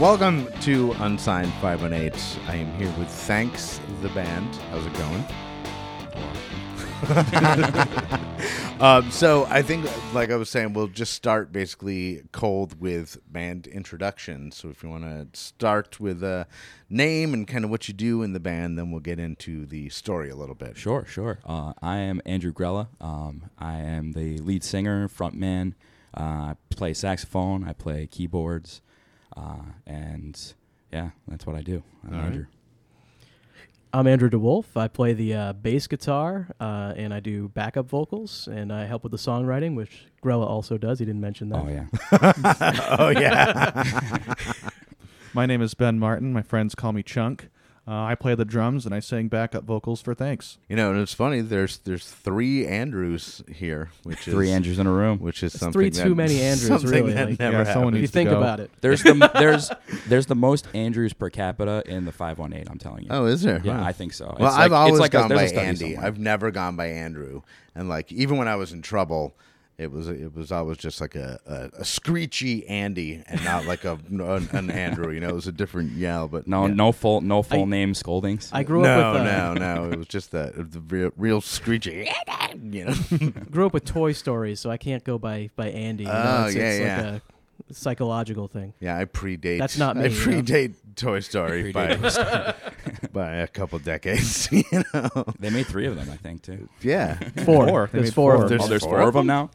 welcome to Unsigned 518. I am here with Thanks the Band. How's it going? um, so I think, like I was saying, we'll just start basically cold with band introductions. So if you want to start with a name and kind of what you do in the band, then we'll get into the story a little bit. Sure, sure. Uh, I am Andrew Grella. Um, I am the lead singer, frontman. Uh, I play saxophone. I play keyboards. Uh, and yeah, that's what I do. I'm All right. Andrew. I'm Andrew DeWolf. I play the uh, bass guitar uh, and I do backup vocals and I help with the songwriting, which Grella also does. He didn't mention that. Oh yeah. oh, yeah. My name is Ben Martin. My friends call me Chunk. Uh, I play the drums and I sing backup vocals for Thanks. you know, and it's funny, there's there's three Andrews here, which is Three Andrews in a room. which is That's something three that- too many Andrews, something really, that like- never Yeah, someone happens. If you think go. about it. There's the there's there's the most Andrews per capita in the 518. I'm telling you. Oh, is there? yeah, Wow. I think so. Well, It's I've like- always it's like gone a by Andy. somewhere. I've never gone by Andrew. And like even when I was in trouble, it was it was always just like a, a, a screechy Andy and not like a an, an Andrew. You know, it was a different yell. But no yeah. no full no full I- name scoldings. I grew no, up with uh, no, no. It was just that the real, real screechy. You know. grew up with Toy Stories, so I can't go by by Andy. You know? Oh, it's, yeah, it's yeah. like a psychological thing. Yeah, I predate. That's not I me, you know? predate Toy Story by by a couple decades. You know. they made three of them, I think, too. Yeah. Four. Four. There's four. four. There's oh, there's four four, of of them now.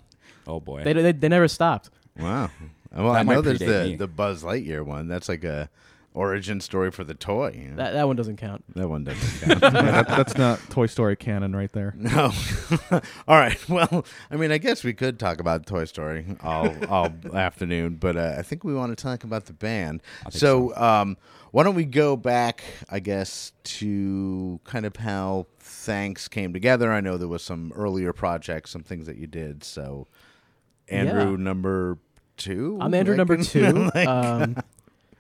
Oh boy. They, they they never stopped. Wow. Well, That I know there's the me. the Buzz Lightyear one. That's like a origin story for the toy. you know? That that one doesn't count. That one doesn't count. Yeah, that, that's not Toy Story canon right there. no. all right. Well, I mean, I guess we could talk about Toy Story all all afternoon, but uh, I think we want to talk about the band. think So, um, why don't we go back? I guess to kind of how Thanks came together. I know there was some earlier projects, some things that you did. So, Andrew Yeah. number two. I'm Andrew Like, number two. like- um,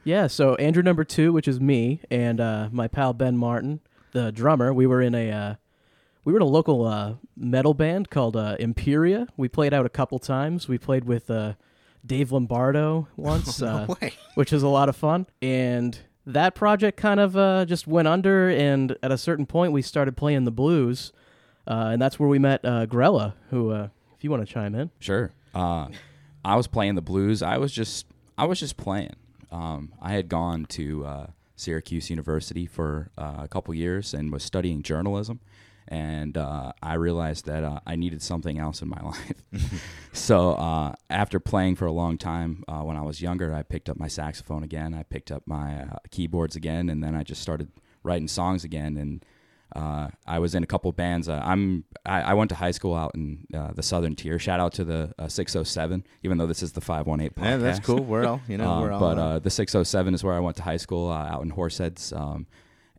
yeah, so Andrew number two, which is me, and uh, my pal Ben Martin, the drummer. We were in a uh, we were in a local uh, metal band called uh, Imperia. We played out a couple times. We played with uh, Dave Lombardo once, uh, no way. which was a lot of fun. And that project kind of uh, just went under. And at a certain point, we started playing the blues, uh, and that's where we met uh, Grella, who, uh, if you want to chime in. Sure. Uh, I was playing the blues. I was just I was just playing. Um, I had gone to uh, Syracuse University for uh, a couple years and was studying journalism, and uh, I realized that uh, I needed something else in my life. so uh, after playing for a long time uh, when I was younger, I picked up my saxophone again. I picked up my uh, keyboards again, and then I just started writing songs again and. Uh, I was in a couple bands. Uh, I'm I, I went to high school out in uh, the Southern Tier. Shout out to the uh, 607, even though this is the 518 podcast. Yeah, that's cool. We're all you know. Um, we're all. but uh, uh, the 607 is where I went to high school uh, out in Horseheads. Um,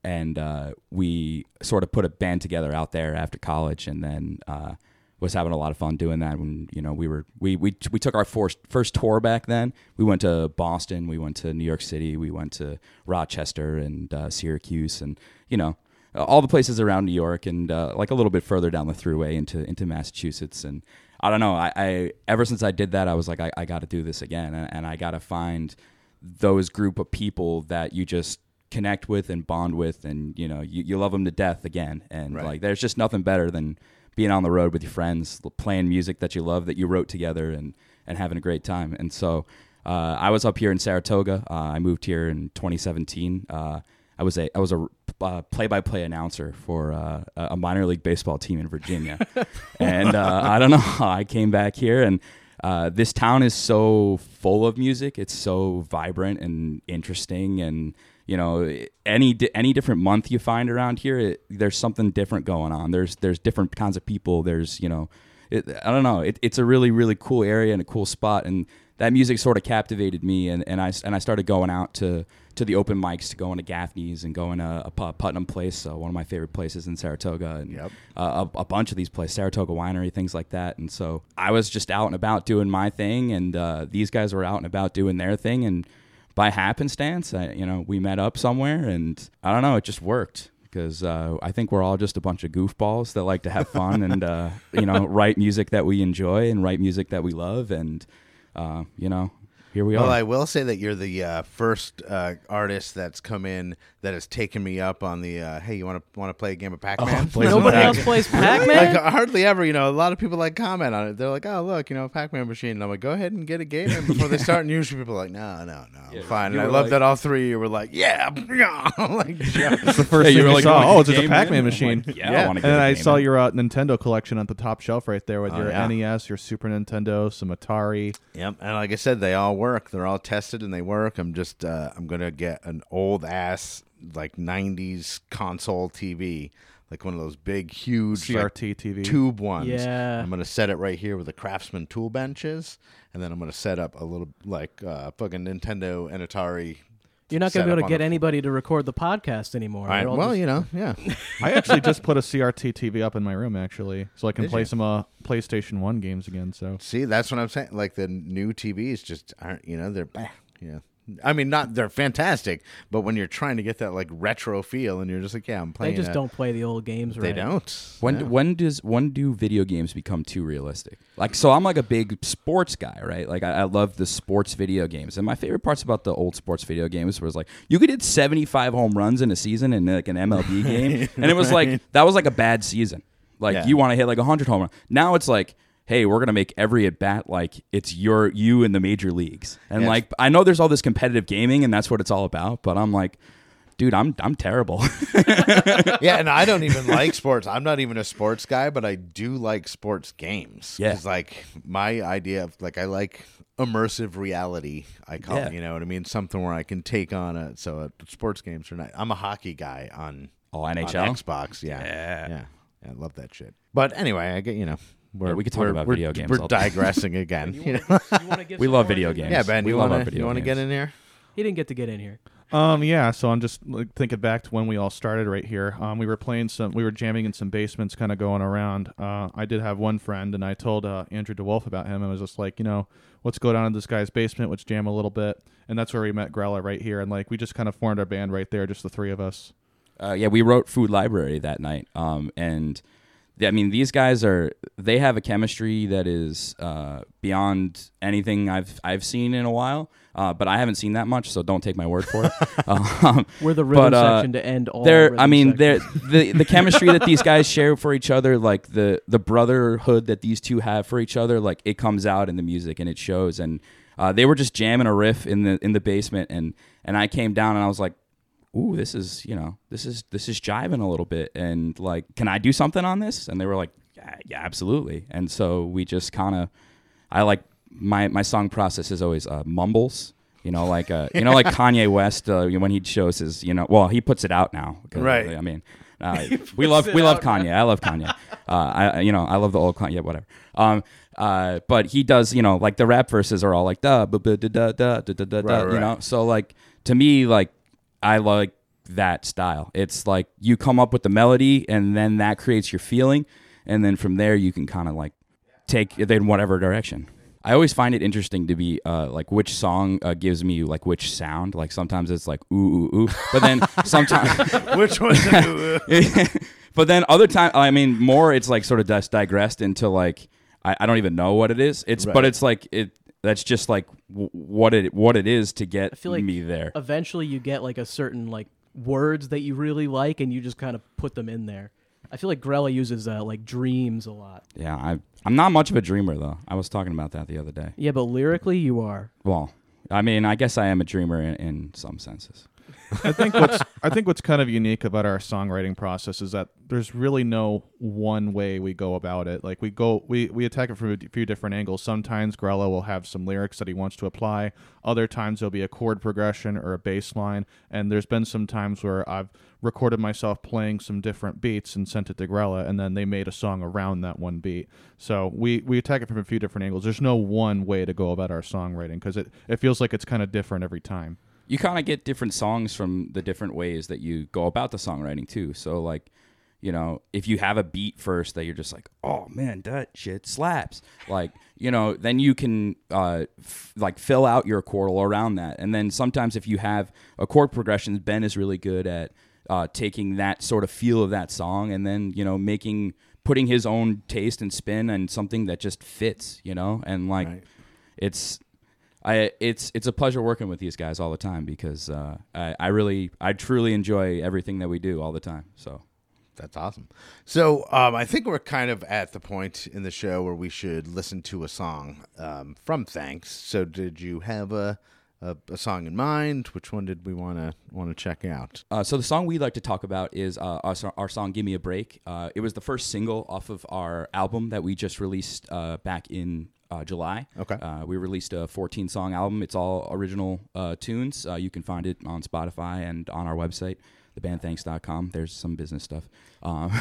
and uh, we sort of put a band together out there after college, and then uh, was having a lot of fun doing that. When you know we were we we we took our first first tour back then. We went to Boston, we went to New York City, we went to Rochester and uh, Syracuse, and you know all the places around New York, and uh, like a little bit further down the thruway into into Massachusetts. And I don't know. I, I ever since I did that, I was like, I, I got to do this again, and, and I got to find those group of people that you just connect with and bond with and you know you, you love them to death again and Right. like there's just nothing better than being on the road with your friends playing music that you love that you wrote together and and having a great time and so uh, I was up here in Saratoga uh, I moved here in 2017 uh, I was a I was a uh, play-by-play announcer for uh, a minor league baseball team in Virginia, and uh, I don't know. I came back here, and uh, this town is so full of music. It's so vibrant and interesting, and you know, any di- any different month you find around here, it, there's something different going on. There's there's different kinds of people. There's you know, it, I don't know. It, it's a really really cool area and a cool spot, and that music sort of captivated me, and, and I and I started going out to to the open mics, to going to Gaffney's and going to a Pu- Putnam Place, uh, one of my favorite places in Saratoga, and Yep. uh, a, a bunch of these places, Saratoga Winery, things like that. And so I was just out and about doing my thing, and uh, these guys were out and about doing their thing, and by happenstance, I, you know, we met up somewhere, and I don't know, it just worked because uh, I think we're all just a bunch of goofballs that like to have fun and uh, you know write music that we enjoy and write music that we love, and uh, you know, here we Well, are. I will say that you're the uh, first uh, artist that's come in that has taken me up on the. Uh, hey, you want to want to play a game of Pac-Man? play Nobody Pac- else plays Pac-Man. Like hardly ever, you know. A lot of people like comment on it. They're like, "Oh, look, you know, Pac-Man machine." And I'm like, "Go ahead and get a game in before they start." And usually people are like, "No, no, no, I'm Yeah, fine." And I were love like- that all three of you were like, "Yeah, yeah." like, yeah. the first Yeah, thing were you like, saw. Oh, it's a a Pac-Man machine. like, yeah, Yeah. I And get then a I saw in. your uh, Nintendo collection at the top shelf right there with Oh, your. NES, your Super Nintendo, some Atari. Yep, and like I said, they all work. They're all tested and they work. I'm just, uh, I'm gonna get an old ass like '90s console TV, like one of those big, huge like, CRT TV. tube ones. Yeah. I'm gonna set it right here where the Craftsman tool bench is, and then I'm gonna set up a little like uh, fucking Nintendo and Atari. You're not going to be able to get the- anybody to record the podcast anymore. Right. Well, just- you know, yeah. I actually just put a CRT TV up in my room actually, so I can Did play you? some uh, PlayStation One games again. So See, that's what I'm saying. Like the new TVs just aren't, you know, they're, bah, yeah. I mean, not they're fantastic, but when you're trying to get that like retro feel, and you're just like, yeah, I'm playing. they just a- don't play the old games They right. don't. When No. when does when do video games become too realistic? Like so, I'm like a big sports guy, right? Like I, I love the sports video games, and my favorite parts about the old sports video games was like you could hit 75 home runs in a season in like an MLB game, and it was like that was like a bad season. Like Yeah. you want to hit like 100 home runs. Now it's like. Hey, we're gonna make every at bat like it's your you in the major leagues, and Yes. like I know there's all this competitive gaming, and that's what it's all about. But I'm like, dude, I'm I'm terrible. yeah, and I don't even like sports. I'm not even a sports guy, but I do like sports games. Yeah. like my idea of like I like immersive reality. I call Yeah. it. You know what I mean? Something where I can take on a so uh, sports games are not. I'm a hockey guy on oh, on NHL. Xbox. Yeah. Yeah. yeah, yeah. I love that shit. But anyway, I get you know. We're, we could talk we're- about we're- video games We're all day. digressing again. you know? We love video games. Yeah, Ben, We you love our want to you want to get in here? He didn't get to get in here. Um, yeah, so I'm just like, thinking back to when we all started right here. Um, we were playing some, we were jamming in some basements, kind of going around. Uh, I did have one friend, and I told uh, Andrew DeWolf about him. I was just like, you know, let's go down to this guy's basement, let's jam a little bit, and that's where we met Grella right here, and like we just kind of formed our band right there, just the three of us. Uh, yeah, we wrote Food Library that night, um, and I mean these guys are they have a chemistry that is uh, beyond anything I've I've seen in a while. Uh, but I haven't seen that much, so don't take my word for it. um, We're the rhythm But, uh, section to end all. they're I mean they're the the chemistry that these guys share for each other, like the the brotherhood that these two have for each other, like it comes out in the music and it shows. And uh, they were just jamming a riff in the in the basement, and and I came down and I was like, ooh, this is, you know, this is this is jiving a little bit and like, can I do something on this? And they were like, yeah, yeah absolutely. And so we just kind of I like my my song process is always uh, mumbles. You know, like uh, you know, like Kanye West uh, when he shows his, you know, well, he puts it out now. Right. I mean, uh, we love we love Kanye. I love Kanye. Uh, I you know I love the old Kanye. Whatever. Um, uh, but he does you know like the rap verses are all like da da da da da da da. You right. know, so like to me like I like that style. It's like you come up with the melody, and then that creates your feeling, and then from there you can kind of like take it in whatever direction. I always find it interesting to be uh, like which song uh, gives me like which sound. Like sometimes it's like ooh ooh ooh, but then sometimes Which one's the but then other time, I mean, more it's like sort of just digressed into like I, I don't even know what it is. It's but it's like it that's just like w- what it what it is to get I feel like me there. eventually you get like a certain like words that you really like, and you just kind of put them in there. I feel like Grella uses uh, like dreams a lot. Yeah, I I'm not much of a dreamer though. I was talking about that the other day. Yeah, but lyrically you are. Well, I mean, I guess I am a dreamer in, in some senses. I think what's I think what's kind of unique about our songwriting process is that there's really no one way we go about it. Like we go we we attack it from a few different angles. Sometimes Grella will have some lyrics that he wants to apply. Other times there'll be a chord progression or a bass line. And there's been some times where I've recorded myself playing some different beats and sent it to Grella and then they made a song around that one beat. So we we attack it from a few different angles. There's no one way to go about our songwriting because it, it feels like it's kind of different every time. You kind of get different songs from the different ways that you go about the songwriting too. So like, you know, if you have a beat first that you're just like, oh man, that shit slaps. Like, you know, then you can uh, f- like fill out your chordal around that. And then sometimes if you have a chord progression, Ben is really good at uh, taking that sort of feel of that song and then you know making putting his own taste and spin and something that just fits. You know, and like Right. it's I it's it's a pleasure working with these guys all the time because uh, I I really I truly enjoy everything that we do all the time. So That's awesome. So um, I think we're kind of at the point in the show where we should listen to a song um, from Thanks. So did you have a, a, a song in mind? Which one did we want to want to check out? Uh, so the song we'd like to talk about is uh, our, our song "Give Me a Break." Uh, it was the first single off of our album that we just released uh, back in uh, July. Okay. Uh, we released a 14 song album. It's all original uh, tunes. Uh, you can find it on Spotify and on our website, thebandthanks.com. There's some business stuff. Um,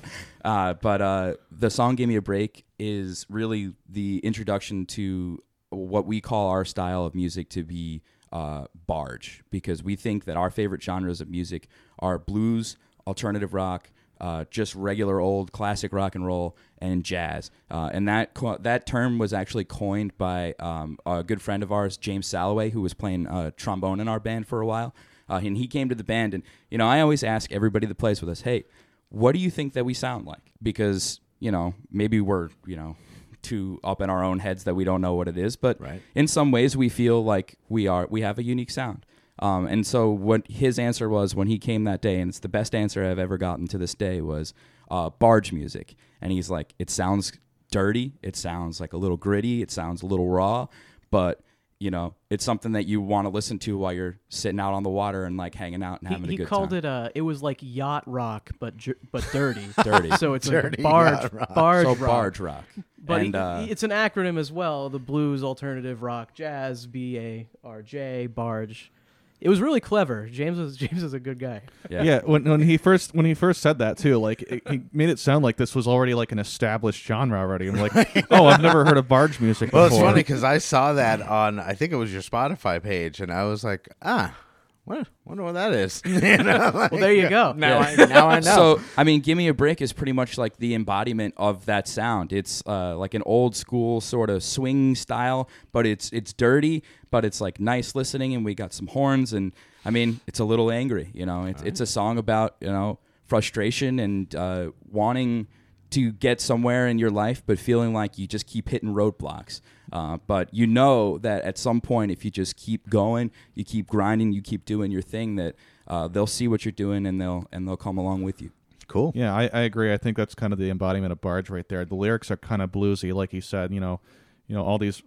uh, but uh, the song "Give Me a Break" is really the introduction to what we call our style of music to be uh, barge, because we think that our favorite genres of music are blues, alternative rock, uh, just regular old classic rock and roll, and jazz. Uh, and that co- that term was actually coined by um, a good friend of ours, James Salloway, who was playing uh, trombone in our band for a while. Uh, and he came to the band, and you know, I always ask everybody that plays with us, "Hey, what do you think that we sound like?" Because you know, maybe we're you know too up in our own heads that we don't know what it is, but Right. in some ways we feel like we are we have a unique sound. Um, and so what his answer was when he came that day, and it's the best answer I've ever gotten to this day, was uh, barge music. And he's like, it sounds dirty, it sounds like a little gritty, it sounds a little raw, but you know, it's something that you want to listen to while you're sitting out on the water and like hanging out and having he a good time. He called it uh it was like yacht rock but ju- but dirty. Dirty. so it's Dirty like barge yacht rock. barge so rock. barge rock. But and he- uh, it's an acronym as well. The blues, alternative rock, jazz, B A R J, barge. It was really clever. James was James is a good guy. yeah. Yeah, when when he first when he first said that too, like it, he made it sound like this was already like an established genre already. I'm like, oh, I've never heard of barge music Well, before. it's funny because I saw that on I think it was your Spotify page, and I was like, ah, what? Wonder what that is. You know, like, Well, there you go. Now I now I know. So, I mean, "Give Me a Break" is pretty much like the embodiment of that sound. It's uh, like an old school sort of swing style, but it's it's dirty, but it's like nice listening, and we got some horns, and I mean, it's a little angry. You know, it's it's a song about you know frustration and uh, wanting to get somewhere in your life, but feeling like you just keep hitting roadblocks. Uh, but you know that at some point, if you just keep going, you keep grinding, you keep doing your thing, that uh, they'll see what you're doing and they'll and they'll come along with you. cool. Yeah, I, I agree. I think that's kind of the embodiment of barge right there. The lyrics are kind of bluesy, like you said. You know, you know all these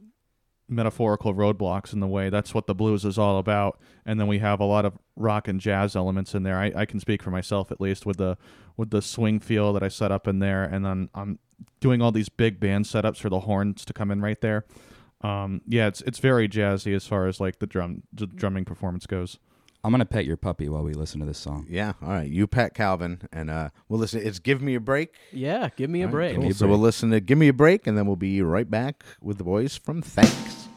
metaphorical roadblocks in the way. That's what the blues is all about. And then we have a lot of rock and jazz elements in there. I, I can speak for myself at least with the with the swing feel that I set up in there, and then I'm doing all these big band setups for the horns to come in right there. Um, yeah, it's it's very jazzy as far as like the drum the drumming performance goes. I'm gonna pet your puppy while we listen to this song. Yeah. All right. You pet Calvin, and uh, we'll listen. It's give me a break. Yeah, give me a All right, break. cool. me a So we'll listen to give me a break, and then we'll be right back with the boys from Thanks.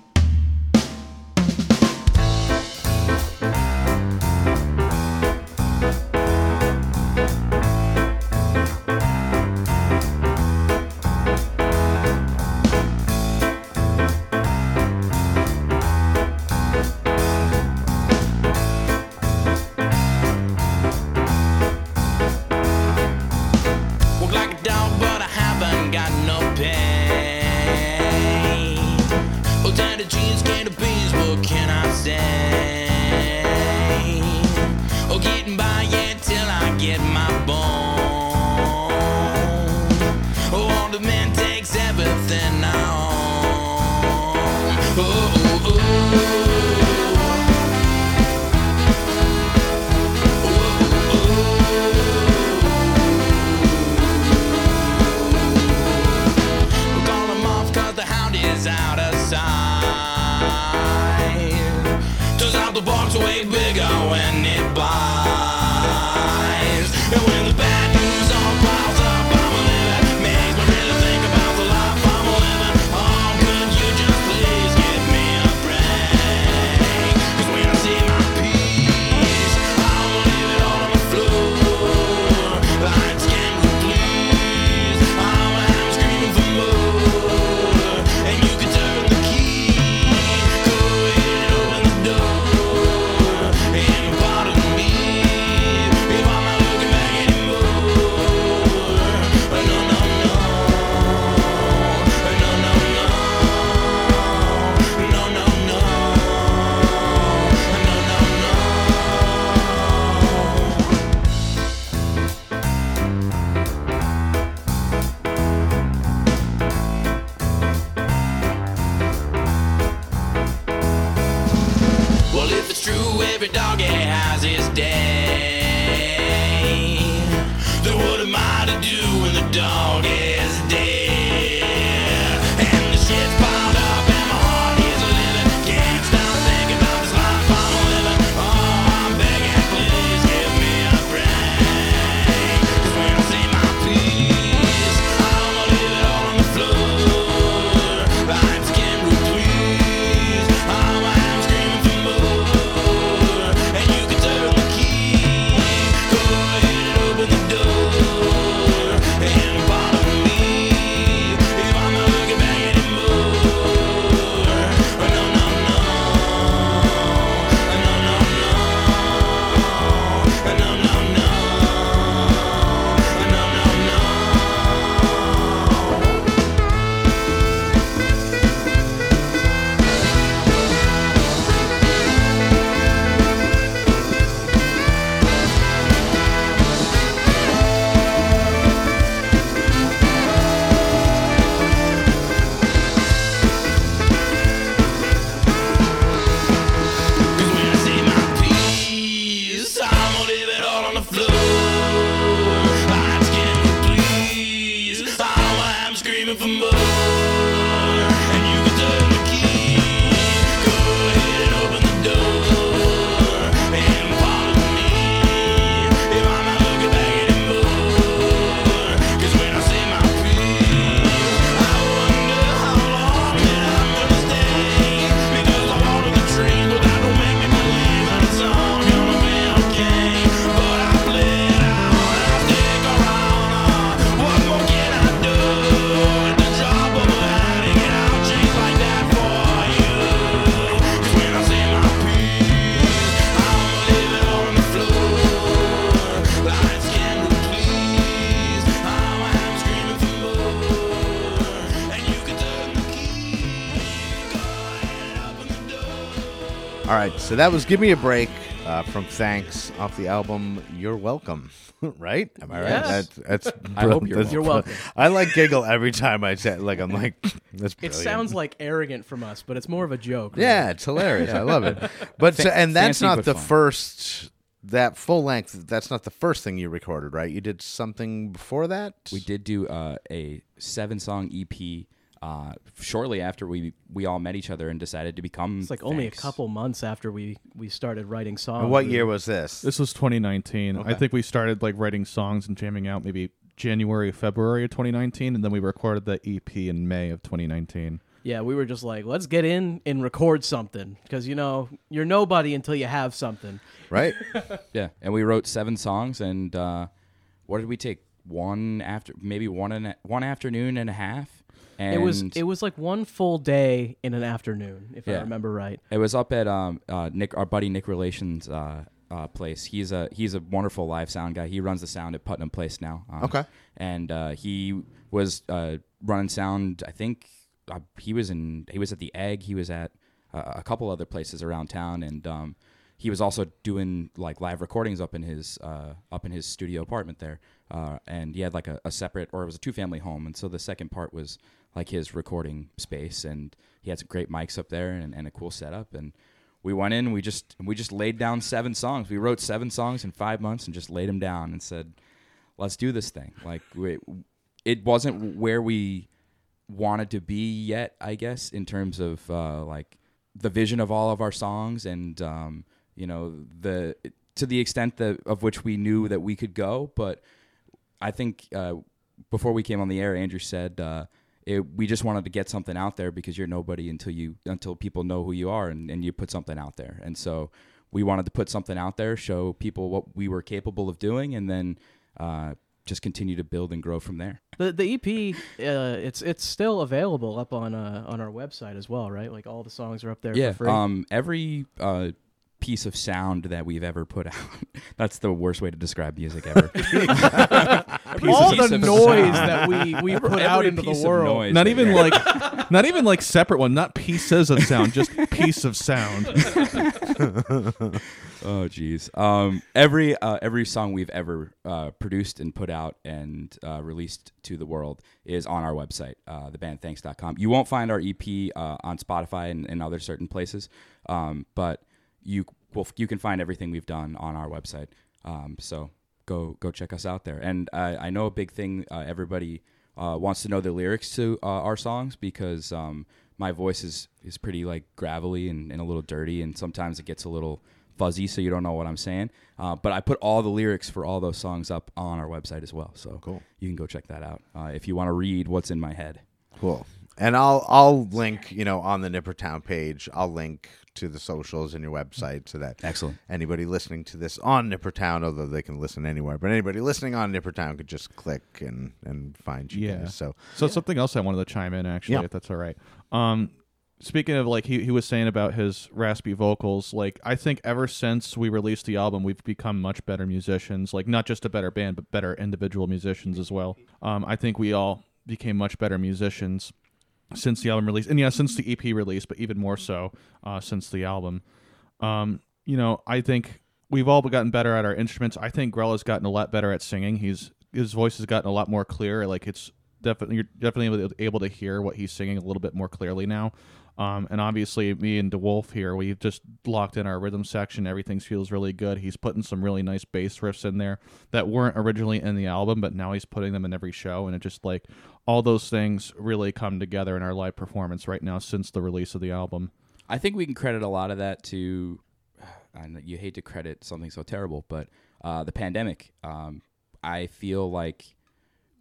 So that was "Give Me a Break" uh, from Thanks off the album "You're Welcome." right? Am I right? Yes. That's, that's I hope you're That's You're welcome. I like giggle every time I say it. Like I'm like, that's It sounds like arrogant from us, but it's more of a joke. Yeah, it's hilarious. I love it. But so, and that's not the fun. first that full length. That's not the first thing you recorded, right? You did something before that. We did do uh, a seven song EP uh, shortly after we we all met each other and decided to become. It's like only a Thanks. couple months after we we started writing songs. And what year was this? This was 2019. I Okay. think we started like writing songs and jamming out maybe January, February of 2019, and then we recorded the EP in May of 2019. Yeah, we were just like, let's get in and record something because you know you're nobody until you have something. right? Yeah, and we wrote seven songs, and uh, what did we take? One after maybe one and a, one afternoon and a half. And it was it was like one full day in an afternoon, if I remember right. It was up at um uh Nick our buddy Nick Relations uh, uh place. He's a he's a wonderful live sound guy. He runs the sound at Putnam Place now. Um, Okay. And uh, he was uh running sound. I think uh, he was in he was at the Egg. He was at uh, a couple other places around town, and um he was also doing like live recordings up in his uh up in his studio apartment there. Uh, and he had like a, a separate or it was a two family home, and so the second part was like his recording space, and he had some great mics up there and, and a cool setup, and we went in. We just we just laid down seven songs. We wrote seven songs in five months and just laid them down and said, "Let's do this thing." Like we, it wasn't where we wanted to be yet, I guess, in terms of uh, like the vision of all of our songs and um, you know the to the extent that of which we knew that we could go. But I think uh, before we came on the air, Andrew said. Uh, it, we just wanted to get something out there because you're nobody until you until people know who you are and, and you put something out there and so we wanted to put something out there show people what we were capable of doing and then uh, just continue to build and grow from there The the EP, uh, it's it's still available up on uh, on our website as well, right? Like all the songs are up there yeah for free. um every uh, piece of sound that we've ever put out that's the worst way to describe music ever all piece the of noise sound. that we we put out Every into the world. noise Not even you- like, not even like separate one, not pieces of sound, just piece of sound. Oh jeez. Um, every uh, every song we've ever uh, produced and put out and uh, released to the world is on our website, uh, thebandthanks.com. You won't find our EP uh, on Spotify and, and other certain places, um, but you will you can find everything we've done on our website. Um, so go go check us out there. And I, I know a big thing uh, everybody uh, wants to know the lyrics to uh, our songs because um, my voice is is pretty like gravelly and, and a little dirty, and sometimes it gets a little fuzzy, so you don't know what I'm saying. Uh, but I put all the lyrics for all those songs up on our website as well, so Cool. you can go check that out uh, if you want to read what's in my head. Cool. And I'll I'll link, you know, on the Nippertown page, I'll link to the socials and your website so that Excellent. anybody listening to this on Nippertown, although they can listen anywhere, but anybody listening on Nippertown could just click and and find you Yeah. guys. So So something else I wanted to chime in actually, Yeah. if that's all right. Um, speaking of like he he was saying about his raspy vocals, like I think ever since we released the album, we've become much better musicians. Like not just a better band, but better individual musicians as well. Um, I think we all became much better musicians since the album release, and yeah, since the EP release, but even more so uh, since the album. Um, you know, I think we've all gotten better at our instruments. I think Grella's gotten a lot better at singing. He's his voice has gotten a lot more clear. Like it's definitely you're definitely able to, able to hear what he's singing a little bit more clearly now. Um, and obviously, me and DeWolf here, we've just locked in our rhythm section. Everything feels really good. He's putting some really nice bass riffs in there that weren't originally in the album, but now he's putting them in every show. And it just like all those things really come together in our live performance right now since the release of the album. I think we can credit a lot of that to, know you hate to credit something so terrible, but uh, the pandemic. Um, I feel like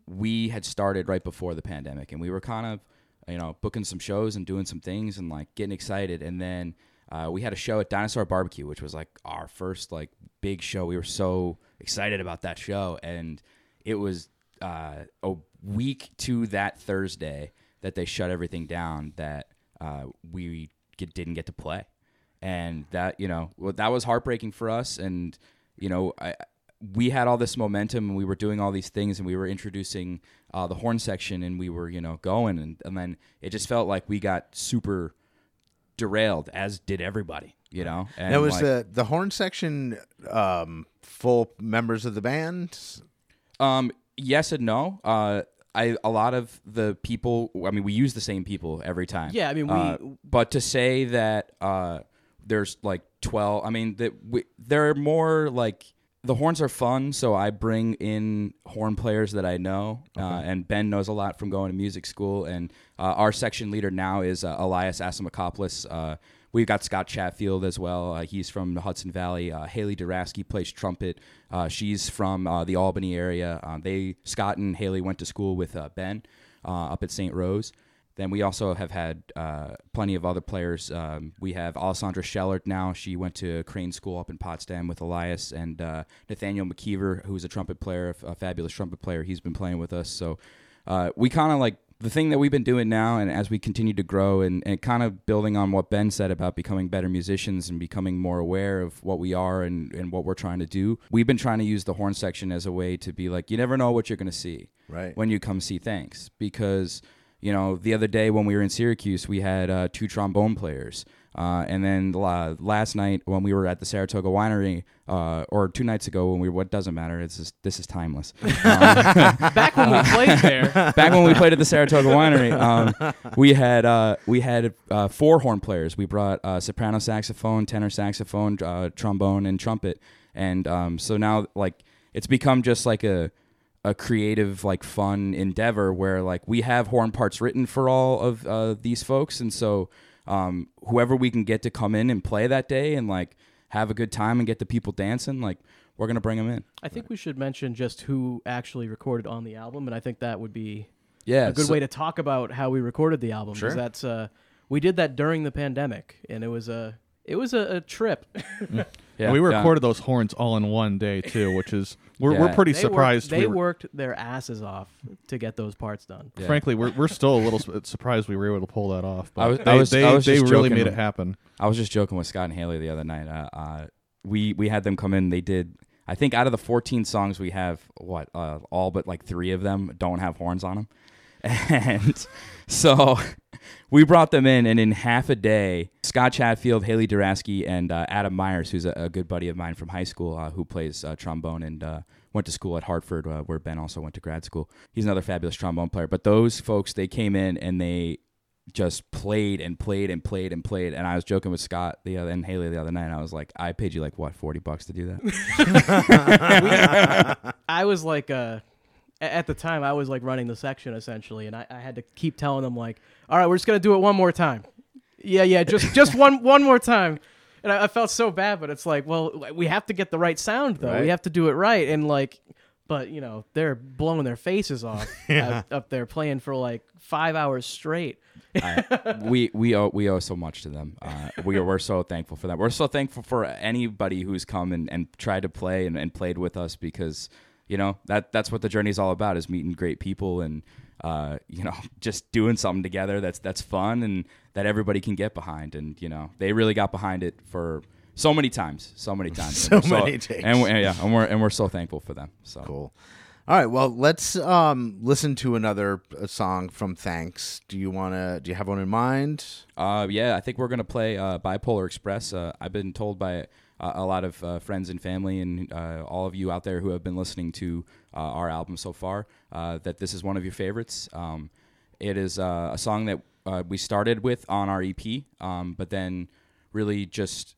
we had started right before the pandemic, and we were kind of, you know, booking some shows and doing some things and like getting excited, and then. Uh, we had a show at Dinosaur Barbecue, which was like our first like big show. We were so excited about that show, and it was uh, a week to that Thursday that they shut everything down. That uh, we get, didn't get to play, and that you know well, that was heartbreaking for us. And you know, I, we had all this momentum, and we were doing all these things, and we were introducing uh, the horn section, and we were you know going, and, and then it just felt like we got super derailed, as did everybody. You know, and Now was like- the the horn section um, full members of the band? Um, yes and no. Uh, I a lot of the people. I mean, we use the same people every time. Yeah, I mean, we- Uh, but to say that uh, there's like twelve. I mean, that we, there are more like the horns are fun. So I bring in horn players that I know, uh, and Ben knows a lot from going to music school. And uh, our section leader now is uh, Elias Asimakopoulos. Uh, We've got Scott Chatfield as well. Uh, he's from the Hudson Valley. Uh, Haley Duraski plays trumpet. Uh, she's from uh, the Albany area. Uh, they Scott and Haley went to school with uh, Ben uh, up at St. Rose. Then we also have had uh, plenty of other players. Um, we have Alessandra Schellert now. She went to Crane School up in Potsdam with Elias and uh, Nathaniel McKeever, who's a trumpet player, a fabulous trumpet player. He's been playing with us. So uh, we kind of like the thing that we've been doing now, and as we continue to grow, and, and kind of building on what Ben said about becoming better musicians and becoming more aware of what we are and, and what we're trying to do, we've been trying to use the horn section as a way to be like, you never know what you're going to see Right. when you come see Thanks. Because, you know, the other day when we were in Syracuse, we had uh, two trombone players. Uh, and then la- last night when we were at the Saratoga Winery, uh, or two nights ago when we what doesn't matter, it's just, this is timeless. Back when we played there, Back when we played at the Saratoga Winery, um, we had uh, we had uh, four horn players. We brought uh, soprano saxophone, tenor saxophone, uh, trombone, and trumpet. And um, so now, like, it's become just like a a creative, like, fun endeavor where like we have horn parts written for all of uh, these folks, and so um, whoever we can get to come in and play that day and like have a good time and get the people dancing, like we're gonna bring them in. I think we should mention just who actually recorded on the album, and I think that would be Yeah, a good so- way to talk about how we recorded the album. 'cause Sure. that's uh, we did that during the pandemic, and it was a it was a, a trip. Yeah, And we yeah. recorded those horns all in one day too, which is we're we're pretty They surprised. Worked, they we were- worked their asses off to get those parts done. Yeah. Frankly, we're we're still a little su- surprised we were able to pull that off. But I was- I they, was- they, I was they really joking. made it happen. I was just joking with Scott and Haley the other night. Uh, uh, we we had them come in. They did. I think out of the 14 songs we have, what uh, all but like three of them don't have horns on them, and so we brought them in. And in half a day, Scott Chatfield, Haley Duraski, and uh, Adam Myers, who's a, a good buddy of mine from high school, uh, who plays uh, trombone and uh, went to school at Hartford, uh, where Ben also went to grad school. He's another fabulous trombone player. But those folks, they came in and they just played and played and played and played. And I was joking with Scott the other and Haley the other night. I was like, I paid you like what forty bucks to do that. I was like, uh, at the time, I was like running the section essentially, and I, I had to keep telling them like, "All right, we're just gonna do it one more time." Yeah, yeah, just just one one more time. And I, I felt so bad, but it's like, well, we have to get the right sound though. Right. We have to do it right, and like, but you know, they're blowing their faces off out, up there playing for like five hours straight. I, we we owe we owe so much to them. Uh, we are we're so thankful for that. We're so thankful for anybody who's come and, and tried to play and, and played with us because you know that that's what the journey is all about is meeting great people and uh, you know just doing something together that's that's fun and that everybody can get behind and you know they really got behind it for so many times so many times So And we're many takes. and we yeah and we're and we're so thankful for them so Cool. All right. Well, let's um, listen to another uh, song from Thanks. Do you want to? Do you have one in mind? Uh, yeah, I think we're gonna play uh, Bipolar Express. Uh, I've been told by uh, a lot of uh, friends and family and uh, all of you out there who have been listening to uh, our album so far uh, that this is one of your favorites. Um, it is uh, a song that uh, we started with on our EP, um, but then really just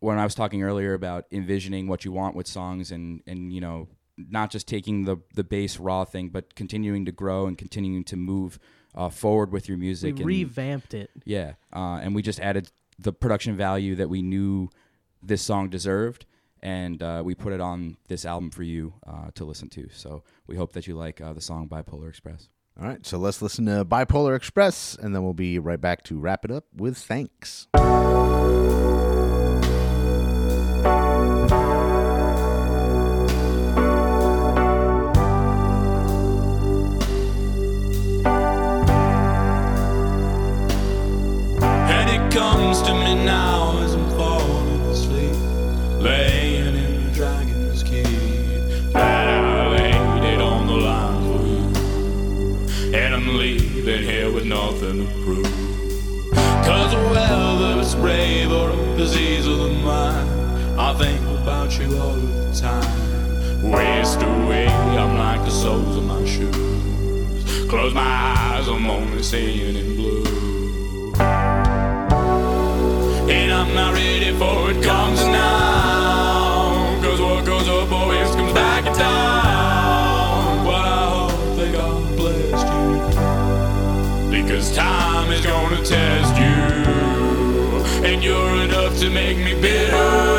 when I was talking earlier about envisioning what you want with songs and and you know not just taking the the base raw thing, but continuing to grow and continuing to move uh, forward with your We music. and, revamped it. yeah, uh, and we just added the production value that we knew this song deserved, and uh, we put it on this album for you uh, to listen to. So we hope that you like uh, the song Bipolar Express. All right, so let's listen to Bipolar Express, and then we'll be right back to wrap it up with thanks. Brave or a disease of the mind, I think about you all the time. Waste away, I'm like the soles of my shoes. Close my eyes, I'm only seeing in blue. And I'm not ready for it comes now. To make me bitter.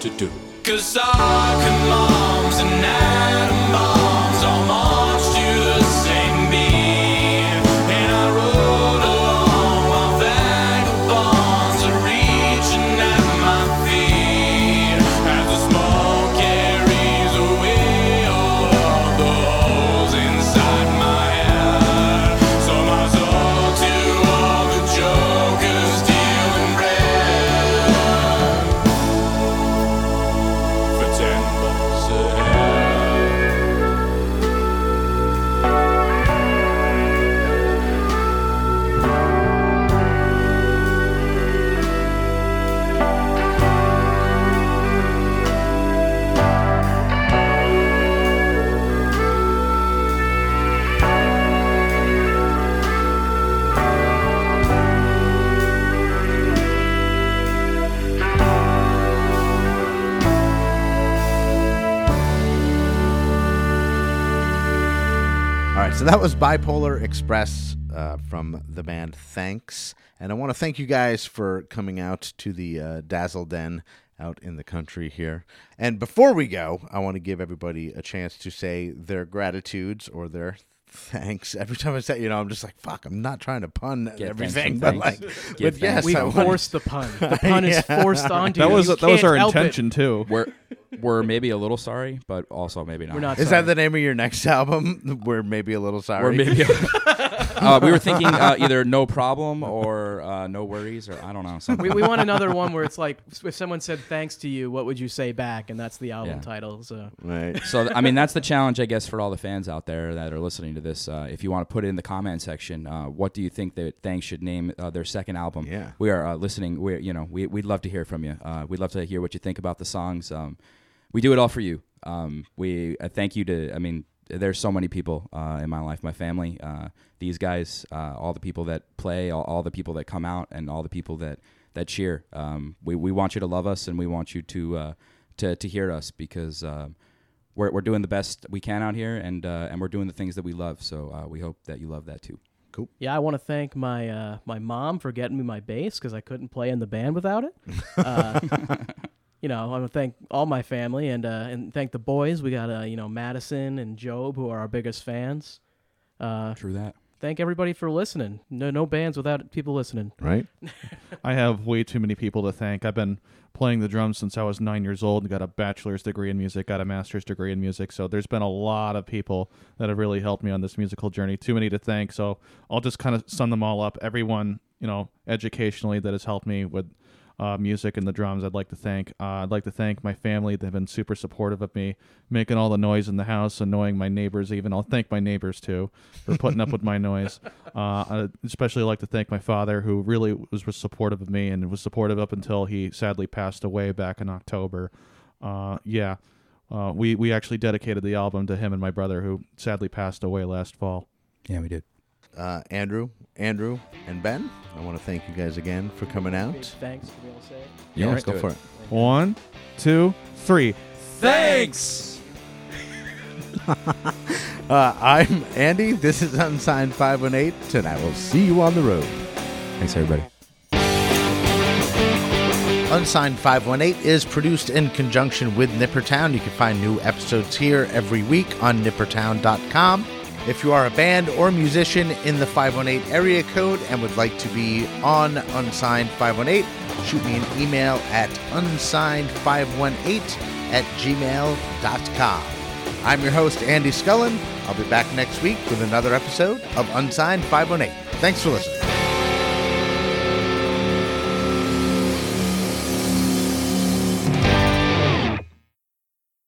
To do. Cause soccer moms and All right, so that was Bipolar Express uh, from the band Thanks. And I want to thank you guys for coming out to the uh, Dazzle Den out in the country here. And before we go, I want to give everybody a chance to say their gratitudes or their thanks. Every time I say, you know, I'm just like, fuck, I'm not trying to pun thanks everything, but thanks. like, but yes, We I want- forced the pun. The pun is forced onto That you. was You that was our help it. intention too. We're we're maybe a little sorry, but also maybe not. We're not Is sorry. that the name of your next album? We're maybe a little sorry. Or maybe uh, we were thinking uh, either no problem or uh, no worries, or I don't know. Something. we, we want another one where it's like if someone said thanks to you, what would you say back? And that's the album Yeah. title. So right. so I mean that's the challenge, I guess, for all the fans out there that are listening to this. Uh, if you want to put it in the comment section, uh, what do you think that Thanks should name uh, their second album? Yeah. we are uh, listening. We you know we we'd love to hear from you. Uh, we'd love to hear what you think about the songs. Um, we do it all for you. Um, we uh, thank you to. I mean, there's so many people uh, in my life, my family, uh, these guys, uh, all the people that play, all, all the people that come out, and all the people that that cheer. Um, we we want you to love us, and we want you to uh, to to hear us because. Um, we're, we're doing the best we can out here, and uh, and we're doing the things that we love. So uh, we hope that you love that too. Cool. Yeah, I want to thank my uh, my mom for getting me my bass because I couldn't play in the band without it. Uh, you know, I want to thank all my family and uh, and thank the boys. We got uh, you know Madison and Job who are our biggest fans. Uh, True that. thank everybody for listening. No no bands without people listening. Right. I have way too many people to thank. I've been playing the drums since I was nine years old. And got a bachelor's degree in music. Got a master's degree in music. So there's been a lot of people that have really helped me on this musical journey. Too many to thank. So I'll just kind of sum them all up. Everyone, you know, educationally that has helped me with uh, music and the drums. I'd like to thank. Uh, I'd like to thank my family. They've been super supportive of me, making all the noise in the house, annoying my neighbors. Even I'll thank my neighbors too for putting up with my noise. Uh, I especially like to thank my father, who really was, was supportive of me and was supportive up until he sadly passed away back in October. Uh, yeah, uh, we we actually dedicated the album to him and my brother, who sadly passed away last fall. Yeah, we did. Uh, Andrew, Andrew, and Ben, I want to thank you guys again for coming out. Thanks to be able to say it. Yeah, let's let's go do for it. it. One, two, three. Thanks. Uh, I'm Andy. This is Unsigned 518, and I will see you on the road. Thanks, everybody. Unsigned 518 is produced in conjunction with Nippertown. You can find new episodes here every week on nippertown.com. If you are a band or musician in the 518 area code and would like to be on Unsigned 518, shoot me an email at unsigned518 at gmail.com. I'm your host, Andy Scullin. I'll be back next week with another episode of Unsigned 518. Thanks for listening.